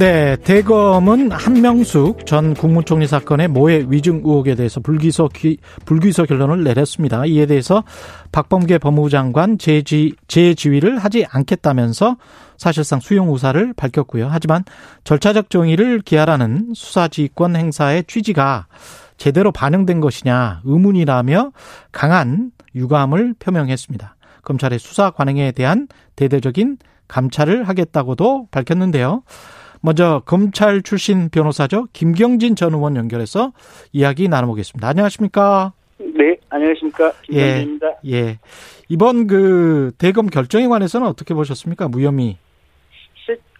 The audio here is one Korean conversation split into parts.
네, 대검은 한명숙 전 국무총리 사건의 모해 위증 의혹에 대해서 불기소 불기소 결론을 내렸습니다. 이에 대해서 박범계 법무부 장관 재지 재지위를 하지 않겠다면서 사실상 수용 의사를 밝혔고요. 하지만 절차적 정의를 기하라는 수사지휘권 행사의 취지가 제대로 반영된 것이냐 의문이라며 강한 유감을 표명했습니다. 검찰의 수사 관행에 대한 대대적인 감찰을 하겠다고도 밝혔는데요. 먼저 검찰 출신 변호사죠. 김경진 전 의원 연결해서 이야기 나눠보겠습니다. 안녕하십니까? 네, 안녕하십니까? 김경진입니다. 예, 예. 이번 그 대검 결정에 관해서는 어떻게 보셨습니까? 무혐의.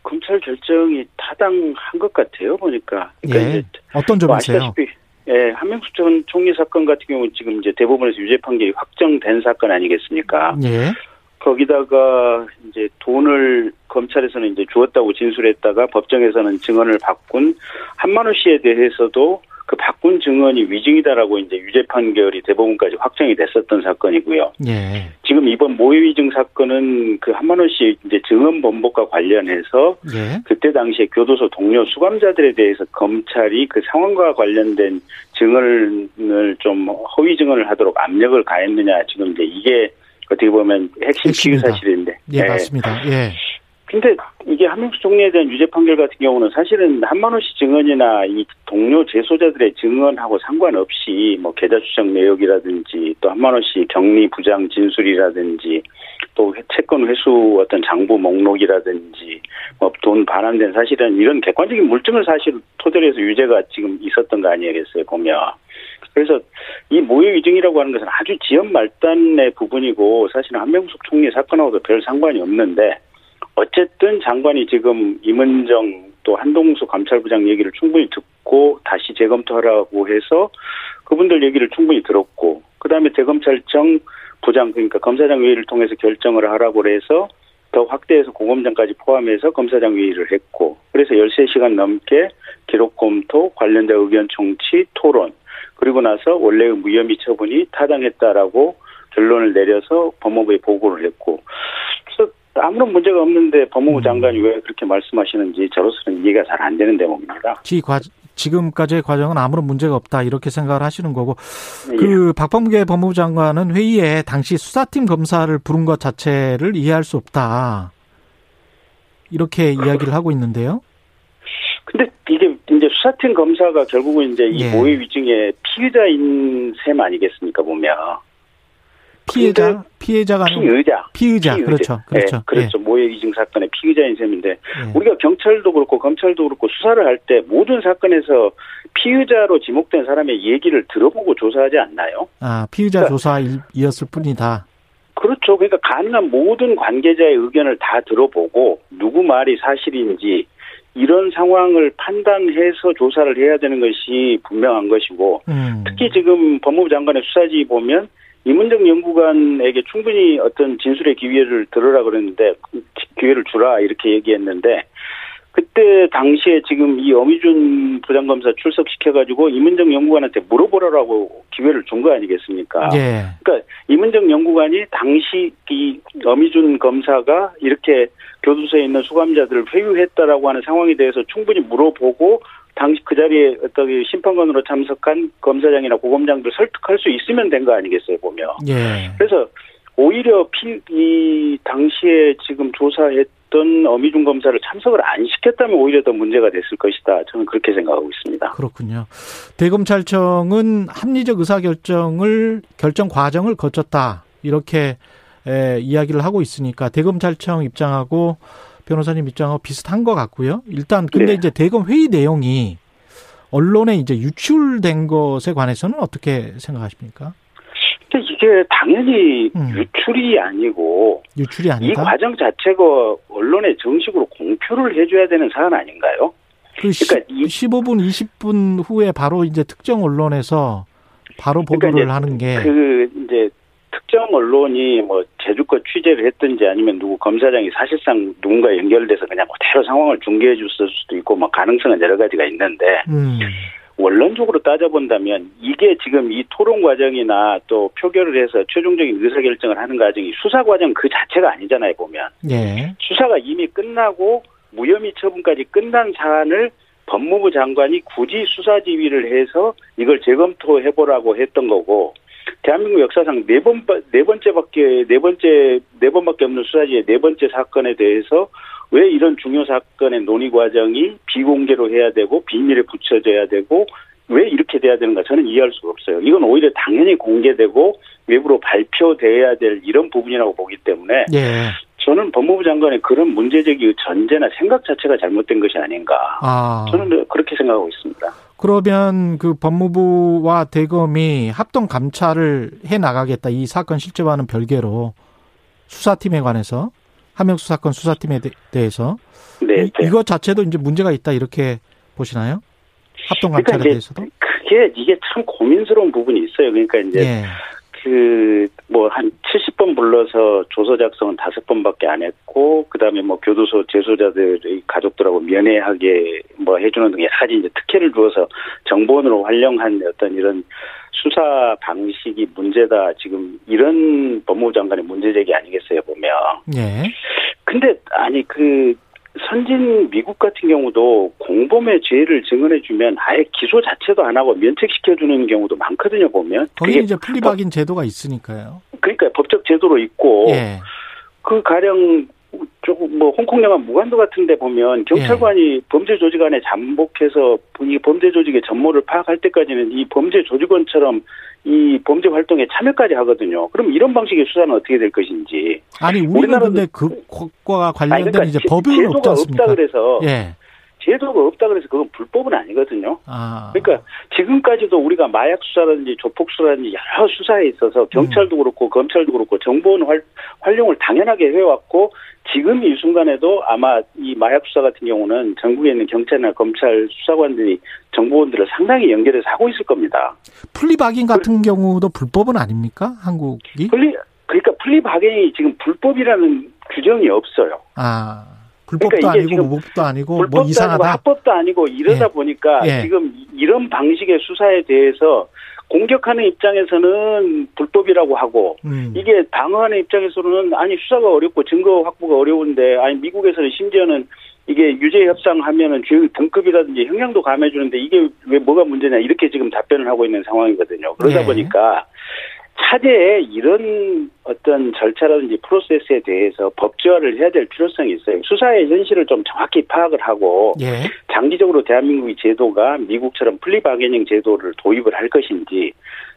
검찰 결정이 타당한 것 같아요. 보니까. 그러니까 예. 어떤 점이세요? 뭐 예, 한명숙 전 총리 사건 같은 경우는 지금 이제 대법원에서 유죄 판결이 확정된 사건 아니겠습니까? 예. 거기다가 이제 돈을 검찰에서는 이제 주었다고 진술했다가 법정에서는 증언을 바꾼 한만호 씨에 대해서도 그 바꾼 증언이 위증이다라고 이제 유죄 판결이 대법원까지 확정이 됐었던 사건이고요. 예. 지금 이번 모의 위증 사건은 그 한만호 씨 이제 증언 번복과 관련해서 예. 그때 당시에 교도소 동료 수감자들에 대해서 검찰이 그 상황과 관련된 증언을 좀 허위 증언을 하도록 압력을 가했느냐 지금 이제 이게 어떻게 보면 핵심 피의 사실인데. 예, 네. 맞습니다. 예. 근데 이게 한명수 총리에 대한 유죄 판결 같은 경우는 사실은 한만호 씨 증언이나 이 동료 재소자들의 증언하고 상관없이 뭐 계좌 추적 내역이라든지 또 한만호 씨 격리 부장 진술이라든지 또 채권 회수 어떤 장부 목록이라든지 뭐 돈 반환된 사실은 이런 객관적인 물증을 사실 토대로 해서 유죄가 지금 있었던 거 아니겠어요 보면 그래서 이 모의 위증이라고 하는 것은 아주 지연 말단의 부분이고 사실은 한명숙 총리 사건하고도 별 상관이 없는데 어쨌든 장관이 지금 임은정 또 한동수 감찰부장 얘기를 충분히 듣고 다시 재검토하라고 해서 그분들 얘기를 충분히 들었고 그다음에 대검찰청 부장 그러니까 검사장 회의를 통해서 결정을 하라고 해서 더 확대해서 공검장까지 포함해서 검사장 회의를 했고 그래서 13시간 넘게 기록 검토 관련자 의견 청취 토론 그리고 나서 원래의 무혐의 처분이 타당했다라고 결론을 내려서 법무부에 보고를 했고 그래서 아무런 문제가 없는데 법무부 음. 장관이 왜 그렇게 말씀하시는지 저로서는 이해가 잘 안 되는 대목입니다. 지금까지의 과정은 아무런 문제가 없다 이렇게 생각을 하시는 거고 예. 그 박범계 법무부 장관은 회의에 당시 수사팀 검사를 부른 것 자체를 이해할 수 없다 이렇게 이야기를 하고 있는데요. 근데 이게 이제 수사팀 검사가 결국은 이제 이 예. 모의 위증의 피의자인 셈 아니겠습니까 보면. 피해자 피해자가 피의자 피의자, 피의자. 그렇죠 그렇죠 네, 그렇죠 예. 모의 위증 사건의 피의자인 셈인데 예. 우리가 경찰도 그렇고 검찰도 그렇고 수사를 할 때 모든 사건에서 피의자로 지목된 사람의 얘기를 들어보고 조사하지 않나요? 아 피의자 그러니까, 조사이었을 뿐이다. 그렇죠. 그러니까 가능한 모든 관계자의 의견을 다 들어보고 누구 말이 사실인지 이런 상황을 판단해서 조사를 해야 되는 것이 분명한 것이고 음. 특히 지금 법무부 장관의 수사지 보면 이문정 연구관에게 충분히 어떤 진술의 기회를 들으라 그랬는데 기회를 주라 이렇게 얘기했는데 그때 당시에 지금 이 어미준 부장검사 출석시켜가지고 이문정 연구관한테 물어보라고 기회를 준 거 아니겠습니까? 예. 그러니까 이문정 연구관이 당시 이 어미준 검사가 이렇게 교도소에 있는 수감자들을 회유했다라고 하는 상황에 대해서 충분히 물어보고 당시 그 자리에 어떤 심판관으로 참석한 검사장이나 고검장들 설득할 수 있으면 된 거 아니겠어요 보면. 예. 그래서 오히려 피, 이 당시에 지금 조사했 던 어미중 검사를 참석을 안 시켰다면 오히려 더 문제가 됐을 것이다. 저는 그렇게 생각하고 있습니다. 그렇군요. 대검찰청은 합리적 의사결정을 결정 과정을 거쳤다 이렇게 에, 이야기를 하고 있으니까 대검찰청 입장하고 변호사님 입장하고 비슷한 것 같고요. 일단 근데 네. 이제 대검 회의 내용이 언론에 이제 유출된 것에 관해서는 어떻게 생각하십니까? 근데 이게 당연히 음. 유출이 아니고 유출이 아니다. 이 과정 자체가 언론에 정식으로 공표를 해줘야 되는 사안 아닌가요? 그 그러니까 15분, 20분 후에 바로 이제 특정 언론에서 바로 그러니까 보도를 그러니까 하는 게 그 이제 특정 언론이 뭐 제주껏 취재를 했든지 아니면 누구 검사장이 사실상 누군가 연결돼서 그냥 그대로 상황을 중계해 줬을 수도 있고 뭐 가능성은 여러 가지가 있는데 음. 원론적으로 따져본다면 이게 지금 이 토론 과정이나 또 표결을 해서 최종적인 의사결정을 하는 과정이 수사 과정 그 자체가 아니잖아요 보면 예. 수사가 이미 끝나고 무혐의 처분까지 끝난 사안을 법무부 장관이 굳이 수사 지휘를 해서 이걸 재검토해 보라고 했던 거고 대한민국 역사상 네 번 네 번째밖에 네 번째 네 번밖에 없는 수사지의 네 번째 사건에 대해서 왜 이런 중요 사건의 논의 과정이 비공개로 해야 되고 비밀에 붙여져야 되고 왜 이렇게 돼야 되는가 저는 이해할 수가 없어요. 이건 오히려 당연히 공개되고 외부로 발표돼야 될 이런 부분이라고 보기 때문에 예. 저는 법무부 장관의 그런 문제제기 전제나 생각 자체가 잘못된 것이 아닌가. 아. 저는 그렇게 생각하고 있습니다. 그러면 그 법무부와 대검이 합동 감찰을 해 나가겠다. 이 사건 실제와는 별개로 수사팀에 관해서 함명수 사건 수사팀에 대, 해서 네, 이, 네. 이 것 자체도 이제 문제가 있다 이렇게 보시나요? 합동 그러니까 감찰에 이제 대해서도? 그게 이게 참 고민스러운 부분이 있어요. 그러니까 이제 예. 그 뭐 한 70번 불러서 조서 작성은 다섯 번밖에 안 했고 그다음에 뭐 교도소 재소자들의 가족들하고 면회하게 뭐 해주는 등의 사진 이제 특혜를 주어서 정보원으로 활용한 어떤 이런 수사 방식이 문제다 지금 이런 법무부 장관의 문제 제기 아니겠어요 보면 예. 근데 아니 그 선진 미국 같은 경우도 공범의 죄를 증언해주면 아예 기소 자체도 안 하고 면책시켜주는 경우도 많거든요 보면 거기 이제 플리박인 제도가 있으니까요. 그러니까 법적 제도로 있고 예. 그 가령 조금 뭐 홍콩 영화 무관도 같은데 보면 경찰관이 예. 범죄 조직 안에 잠복해서 이 범죄 조직의 전모를 파악할 때까지는 이 범죄 조직원처럼 이 범죄 활동에 참여까지 하거든요. 그럼 이런 방식의 수사는 어떻게 될 것인지. 아니 우리는 근데 그것과 관련된 아니, 그러니까 이제 제도가 없지 않습니까? 없다 그래서 예. 제도가 없다 그래서 그건 불법은 아니거든요. 아. 그러니까 지금까지도 우리가 마약 수사라든지 조폭 수사라든지 여러 수사에 있어서 경찰도 그렇고 검찰도 그렇고 정보원 활, 활용을 당연하게 해왔고 지금 이 순간에도 아마 이 마약 수사 같은 경우는 전국에 있는 경찰이나 검찰 수사관들이 정보원들을 상당히 연결해서 하고 있을 겁니다. 플리박인 같은 경우도 불법은 아닙니까? 한국이? 플리 그러니까 플리바겐이 지금 불법이라는 규정이 없어요. 아. 불법도 그러니까 이게 아니고 무법도 아니고 불법도 뭐 아니고 이상하다. 합법도 아니고 이러다 예. 보니까 예. 지금 이런 방식의 수사에 대해서 공격하는 입장에서는 불법이라고 하고 음. 이게 방어하는 입장에서는 아니 수사가 어렵고 증거 확보가 어려운데 아니 미국에서는 심지어는 이게 유죄 협상하면은 죄의 등급이라든지 형량도 감해 주는데 이게 왜 뭐가 문제냐 이렇게 지금 답변을 하고 있는 상황이거든요. 그러다 예. 보니까 차제에 이런 어떤 절차라든지 프로세스에 대해서 법제화를 해야 될 필요성이 있어요. 수사의 현실을 좀 정확히 파악을 하고 예. 장기적으로 대한민국의 제도가 미국처럼 플리바게닝 제도를 도입을 할 것인지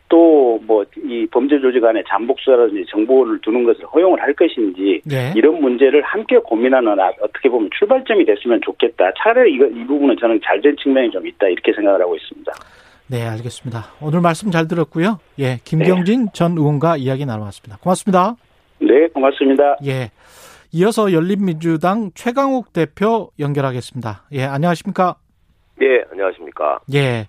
또 뭐 이 범죄 조직 안에 잠복 수사라든지 정보를 두는 것을 허용을 할 것인지 예. 이런 문제를 함께 고민하는 아, 어떻게 보면 출발점이 됐으면 좋겠다. 차라리 이거 이 부분은 저는 잘된 측면이 좀 있다 이렇게 생각을 하고 있습니다. 네, 알겠습니다. 오늘 말씀 잘 들었고요. 예, 김경진 전 의원과 이야기 나눠봤습니다. 고맙습니다. 네, 고맙습니다. 예. 이어서 열린민주당 최강욱 대표 연결하겠습니다. 예, 안녕하십니까? 예, 안녕하십니까. 예.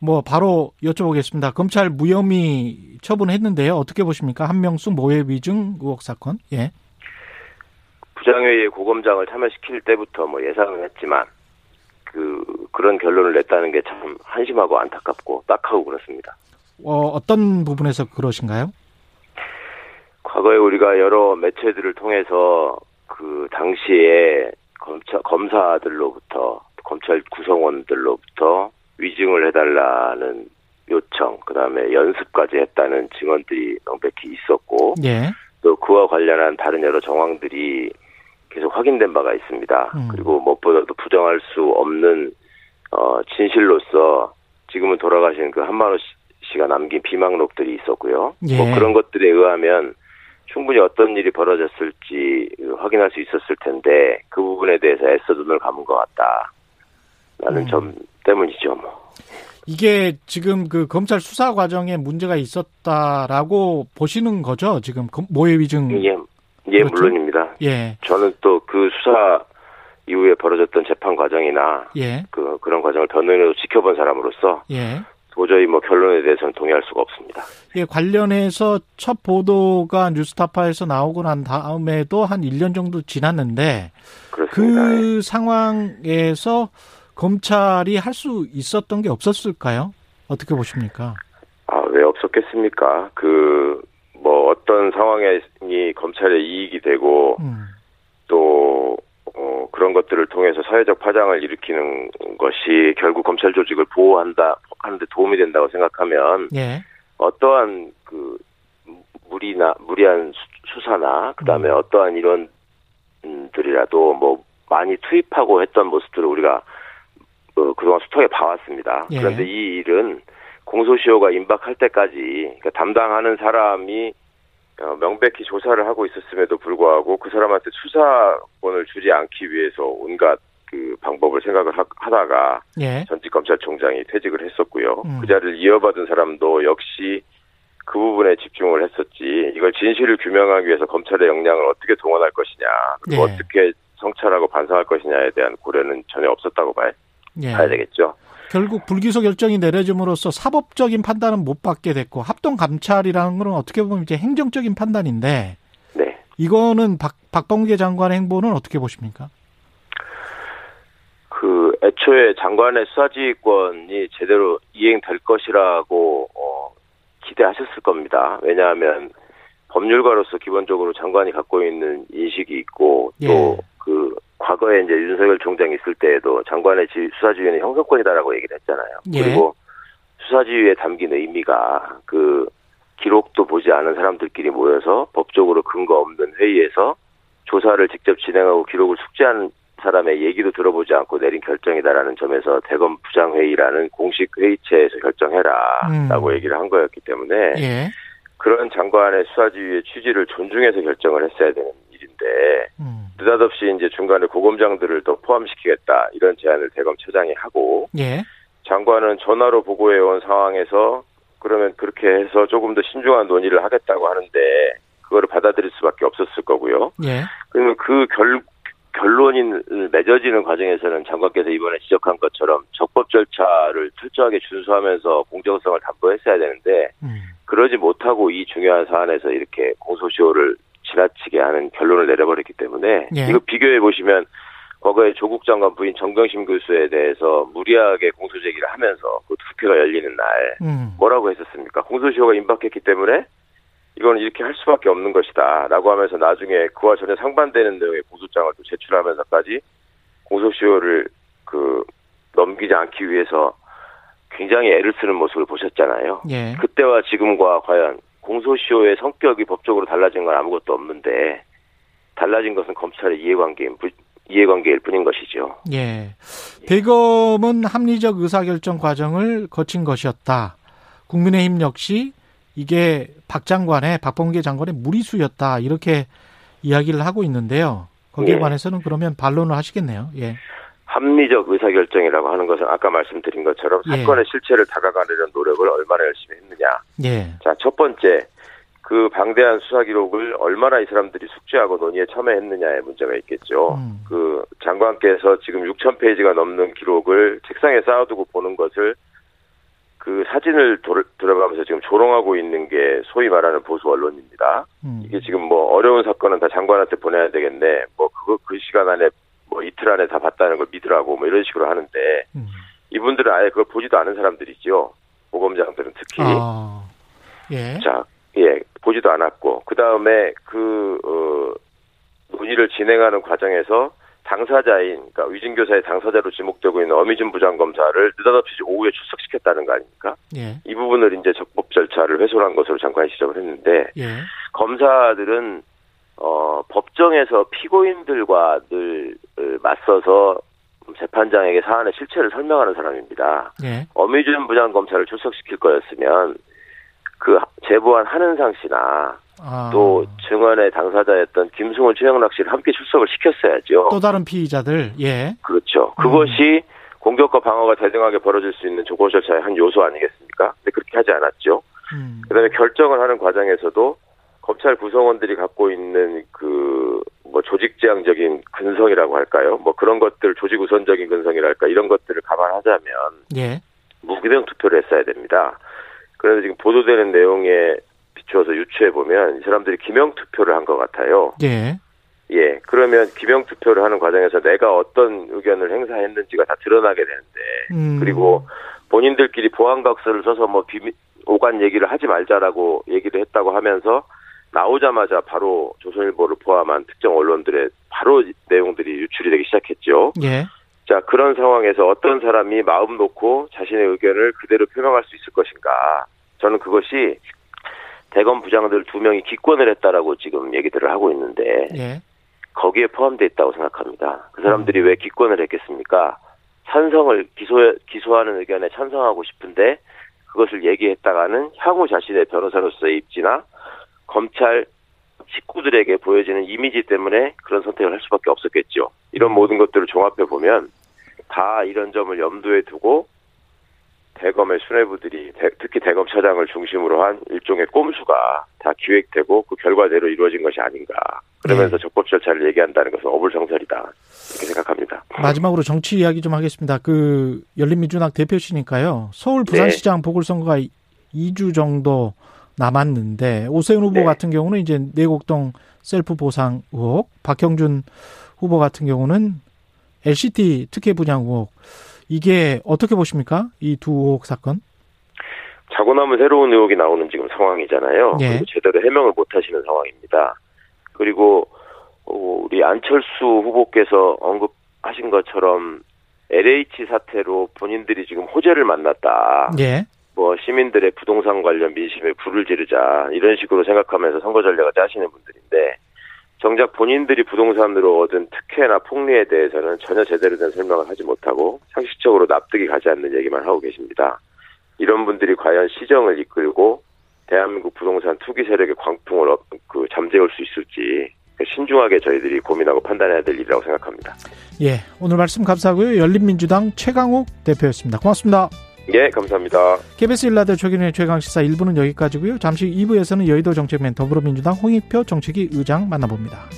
뭐 바로 여쭤보겠습니다. 검찰 무혐의 처분했는데요. 어떻게 보십니까? 한명수 모해 위증 의혹 사건. 예. 부장회의에 고검장을 참여시킬 때부터 뭐 예상은 했지만 그 그런 결론을 냈다는 게 참 한심하고 안타깝고 딱하고 그렇습니다. 어, 어떤 부분에서 그러신가요? 과거에 우리가 여러 매체들을 통해서 그 당시에 검찰 검사들로부터 검찰 구성원들로부터 위증을 해달라는 요청, 그 다음에 연습까지 했다는 증언들이 명백히 있었고, 예. 또 그와 관련한 다른 여러 정황들이 계속 확인된 바가 있습니다. 음. 그리고 무엇보다도 부정할 수 없는 어, 진실로서 지금은 돌아가신 그 한만호 씨- 씨가 남긴 비망록들이 있었고요. 예. 뭐 그런 것들에 의하면 충분히 어떤 일이 벌어졌을지 확인할 수 있었을 텐데 그 부분에 대해서 애써 눈을 감은 것 같다 라는 음. 점 때문이죠. 뭐. 이게 지금 그 검찰 수사 과정에 문제가 있었다라고 보시는 거죠? 지금 검- 모해 위증. 예, 예 그렇죠. 물론입니다. 예. 저는 또 그 수사 이후에 벌어졌던 재판 과정이나 예. 그 그런 과정을 변호인으로 지켜본 사람으로서 예. 도저히 뭐 결론에 대해서는 동의할 수가 없습니다. 예, 관련해서 첫 보도가 뉴스타파에서 나오고 난 다음에도 한 1년 정도 지났는데 그렇습니다. 그 상황에서 검찰이 할 수 있었던 게 없었을까요? 어떻게 보십니까? 아, 왜 없었겠습니까? 그, 뭐, 어떤 상황이 검찰의 이익이 되고, 음, 또, 어, 그런 것들을 통해서 사회적 파장을 일으키는 것이 결국 검찰 조직을 보호한다, 하는데 도움이 된다고 생각하면, 예, 어떠한 그, 무리나, 무리한 수, 사나 그 다음에 음. 어떠한 이론들이라도 뭐, 많이 투입하고 했던 모습들을 우리가, 어, 그동안 수통에 봐왔습니다. 예. 그런데 이 일은 공소시효가 임박할 때까지, 그러니까 담당하는 사람이 어, 명백히 조사를 하고 있었음에도 불구하고 그 사람한테 수사권을 주지 않기 위해서 온갖 그 방법을 생각을 하, 하다가 예, 전직 검찰총장이 퇴직을 했었고요. 음. 그 자리를 이어받은 사람도 역시 그 부분에 집중을 했었지. 이걸 진실을 규명하기 위해서 검찰의 역량을 어떻게 동원할 것이냐, 그리고 예. 어떻게 성찰하고 반성할 것이냐에 대한 고려는 전혀 없었다고 봐야, 예. 봐야 되겠죠. 결국 불기소 결정이 내려짐으로써 사법적인 판단은 못 받게 됐고 합동 감찰이라는 건 어떻게 보면 이제 행정적인 판단인데 네. 이거는 박 박범계 장관의 행보는 어떻게 보십니까? 그 애초에 장관의 수사지휘권이 제대로 이행될 것이라고 어, 기대하셨을 겁니다. 왜냐하면 법률가로서 기본적으로 장관이 갖고 있는 인식이 있고 예. 또그 과거에 이제 윤석열 총장이 있을 때에도 장관의 지- 수사지휘는 형사권이다라고 얘기를 했잖아요. 예. 그리고 수사지휘에 담긴 의미가 그 기록도 보지 않은 사람들끼리 모여서 법적으로 근거 없는 회의에서 조사를 직접 진행하고 기록을 숙지한 사람의 얘기도 들어보지 않고 내린 결정이다라는 점에서 대검 부장회의라는 공식 회의체에서 결정해라라고 음. 얘기를 한 거였기 때문에 예. 그런 장관의 수사지휘의 취지를 존중해서 결정을 했어야 되는 일인데 음. 느닷없이 이제 중간에 고검장들을 더 포함시키겠다 이런 제안을 대검처장이 하고 예. 장관은 전화로 보고해 온 상황에서 그러면 그렇게 해서 조금 더 신중한 논의를 하겠다고 하는데 그거를 받아들일 수밖에 없었을 거고요. 예. 그러면 그 결, 결론이 맺어지는 과정에서는 장관께서 이번에 지적한 것처럼 적법 절차를 철저하게 준수하면서 공정성을 담보했어야 되는데 음. 그러지 못하고 이 중요한 사안에서 이렇게 공소시효를 지나치게 하는 결론을 내려버렸기 때문에 예. 이거 비교해 보시면 과거에 조국 장관 부인 정경심 교수에 대해서 무리하게 공소 제기를 하면서 그 국회가 열리는 날 음. 뭐라고 했었습니까? 공소시효가 임박했기 때문에 이건 이렇게 할 수밖에 없는 것이다 라고 하면서 나중에 그와 전혀 상반되는 내용의 공소장을 또 제출하면서까지 공소시효를 그 넘기지 않기 위해서 굉장히 애를 쓰는 모습을 보셨잖아요. 예. 그때와 지금과 과연 공소시효의 성격이 법적으로 달라진 건 아무것도 없는데 달라진 것은 검찰의 이해관계인 부- 이해관계일 뿐인 것이죠. 예. 대검은 합리적 의사결정 과정을 거친 것이었다. 국민의힘 역시 이게 박 장관의 박범계 장관의 무리수였다. 이렇게 이야기를 하고 있는데요. 거기에 예. 관해서는 그러면 반론을 하시겠네요. 예. 합리적 의사결정이라고 하는 것은 아까 말씀드린 것처럼 예. 사건의 실체를 다가가려는 노력을 얼마나 열심히 했느냐. 예. 자, 첫 번째, 그 방대한 수사 기록을 얼마나 이 사람들이 숙지하고 논의에 참여했느냐의 문제가 있겠죠. 음. 그 장관께서 지금 6천 페이지가 넘는 기록을 책상에 쌓아두고 보는 것을 그 사진을 돌- 들어가면서 지금 조롱하고 있는 게 소위 말하는 보수 언론입니다. 음. 이게 지금 뭐 어려운 사건은 다 장관한테 보내야 되겠네. 뭐 그거 그 시간 안에 뭐 이틀 안에 다 봤다는 걸 믿으라고 뭐 이런 식으로 하는데 음. 이분들은 아예 그걸 보지도 않은 사람들이죠. 보검장들은 특히. 아. 예. 자, 예, 보지도 않았고, 그 다음에 그, 어, 논의를 진행하는 과정에서 당사자인, 그러니까 위증교사의 당사자로 지목되고 있는 어미준 부장검사를 느닷없이 오후에 출석시켰다는 거 아닙니까? 예. 이 부분을 이제 적법 절차를 훼손한 것으로 장관이 지적을 했는데, 예. 검사들은, 어, 법정에서 피고인들과 늘 어, 맞서서 재판장에게 사안의 실체를 설명하는 사람입니다. 예. 어미준 부장검사를 출석시킬 거였으면 그 제보한 한은상 씨나 아. 또 증언의 당사자였던 김승훈 최영락 씨를 함께 출석을 시켰어야죠. 또 다른 피의자들. 예. 그렇죠. 음. 그것이 공격과 방어가 대등하게 벌어질 수 있는 조건 절차의 한 요소 아니겠습니까? 근데 그렇게 하지 않았죠. 음. 그다음에 결정을 하는 과정에서도 검찰 구성원들이 갖고 있는 그 뭐 조직지향적인 근성이라고 할까요? 뭐 그런 것들 조직 우선적인 근성이랄까 이런 것들을 감안하자면 예. 무기명 투표를 했어야 됩니다. 그런데 지금 보도되는 내용에 비추어서 유추해 보면 이 사람들이 기명 투표를 한 것 같아요. 예. 예, 그러면 기명 투표를 하는 과정에서 내가 어떤 의견을 행사했는지가 다 드러나게 되는데, 음. 그리고 본인들끼리 보안각서를 써서 뭐 비밀, 오간 얘기를 하지 말자라고 얘기를 했다고 하면서 나오자마자 바로 조선일보를 포함한 특정 언론들의 바로 내용들이 유출이 되기 시작했죠. 예. 자, 그런 상황에서 어떤 사람이 마음 놓고 자신의 의견을 그대로 표명할 수 있을 것인가. 저는 그것이 대검 부장들 두 명이 기권을 했다라고 지금 얘기들을 하고 있는데, 예. 거기에 포함되어 있다고 생각합니다. 그 사람들이 왜 기권을 했겠습니까? 찬성을 기소 기소하는 의견에 찬성하고 싶은데 그것을 얘기했다가는 향후 자신의 변호사로서의 입지나 검찰 식구들에게 보여지는 이미지 때문에 그런 선택을 할 수밖에 없었겠죠. 이런 모든 것들을 종합해 보면 다 이런 점을 염두에 두고 대검의 수뇌부들이 대- 특히 대검 차장을 중심으로 한 일종의 꼼수가 다 기획되고 그 결과대로 이루어진 것이 아닌가. 그러면서 네. 적법 절차를 얘기한다는 것은 어불성설이다. 이렇게 생각합니다. 마지막으로 정치 이야기 좀 하겠습니다. 그 열린민주당 대표시니까요. 서울 부산시장 보궐선거가 2주 정도 남았는데 오세훈 후보 네. 같은 경우는 이제 내곡동 셀프 보상 의혹, 박형준 후보 같은 경우는 LCT 특혜 분양 의혹. 이게 어떻게 보십니까? 이 두 의혹 사건? 자고 나면 새로운 의혹이 나오는 지금 상황이잖아요. 예. 그리고 제대로 해명을 못 하시는 상황입니다. 그리고 어, 우리 안철수 후보께서 언급하신 것처럼 LH 사태로 본인들이 지금 호재를 만났다. 예. 뭐 시민들의 부동산 관련 민심에 불을 지르자 이런 식으로 생각하면서 선거 전략을 짜시는 분들인데 정작 본인들이 부동산으로 얻은 특혜나 폭리에 대해서는 전혀 제대로 된 설명을 하지 못하고 상식적으로 납득이 가지 않는 얘기만 하고 계십니다. 이런 분들이 과연 시정을 이끌고 대한민국 부동산 투기 세력의 광풍을 어- 그 잠재울 수 있을지 신중하게 저희들이 고민하고 판단해야 될 일이라고 생각합니다. 예. 오늘 말씀 감사하고요. 열린민주당 최강욱 대표였습니다. 고맙습니다. 예, 감사합니다. KBS 일라드 최근의 최강시사 1부는 여기까지고요. 잠시 2부에서는 여의도 정책맨 더불어민주당 홍익표 정책위 의장 만나봅니다.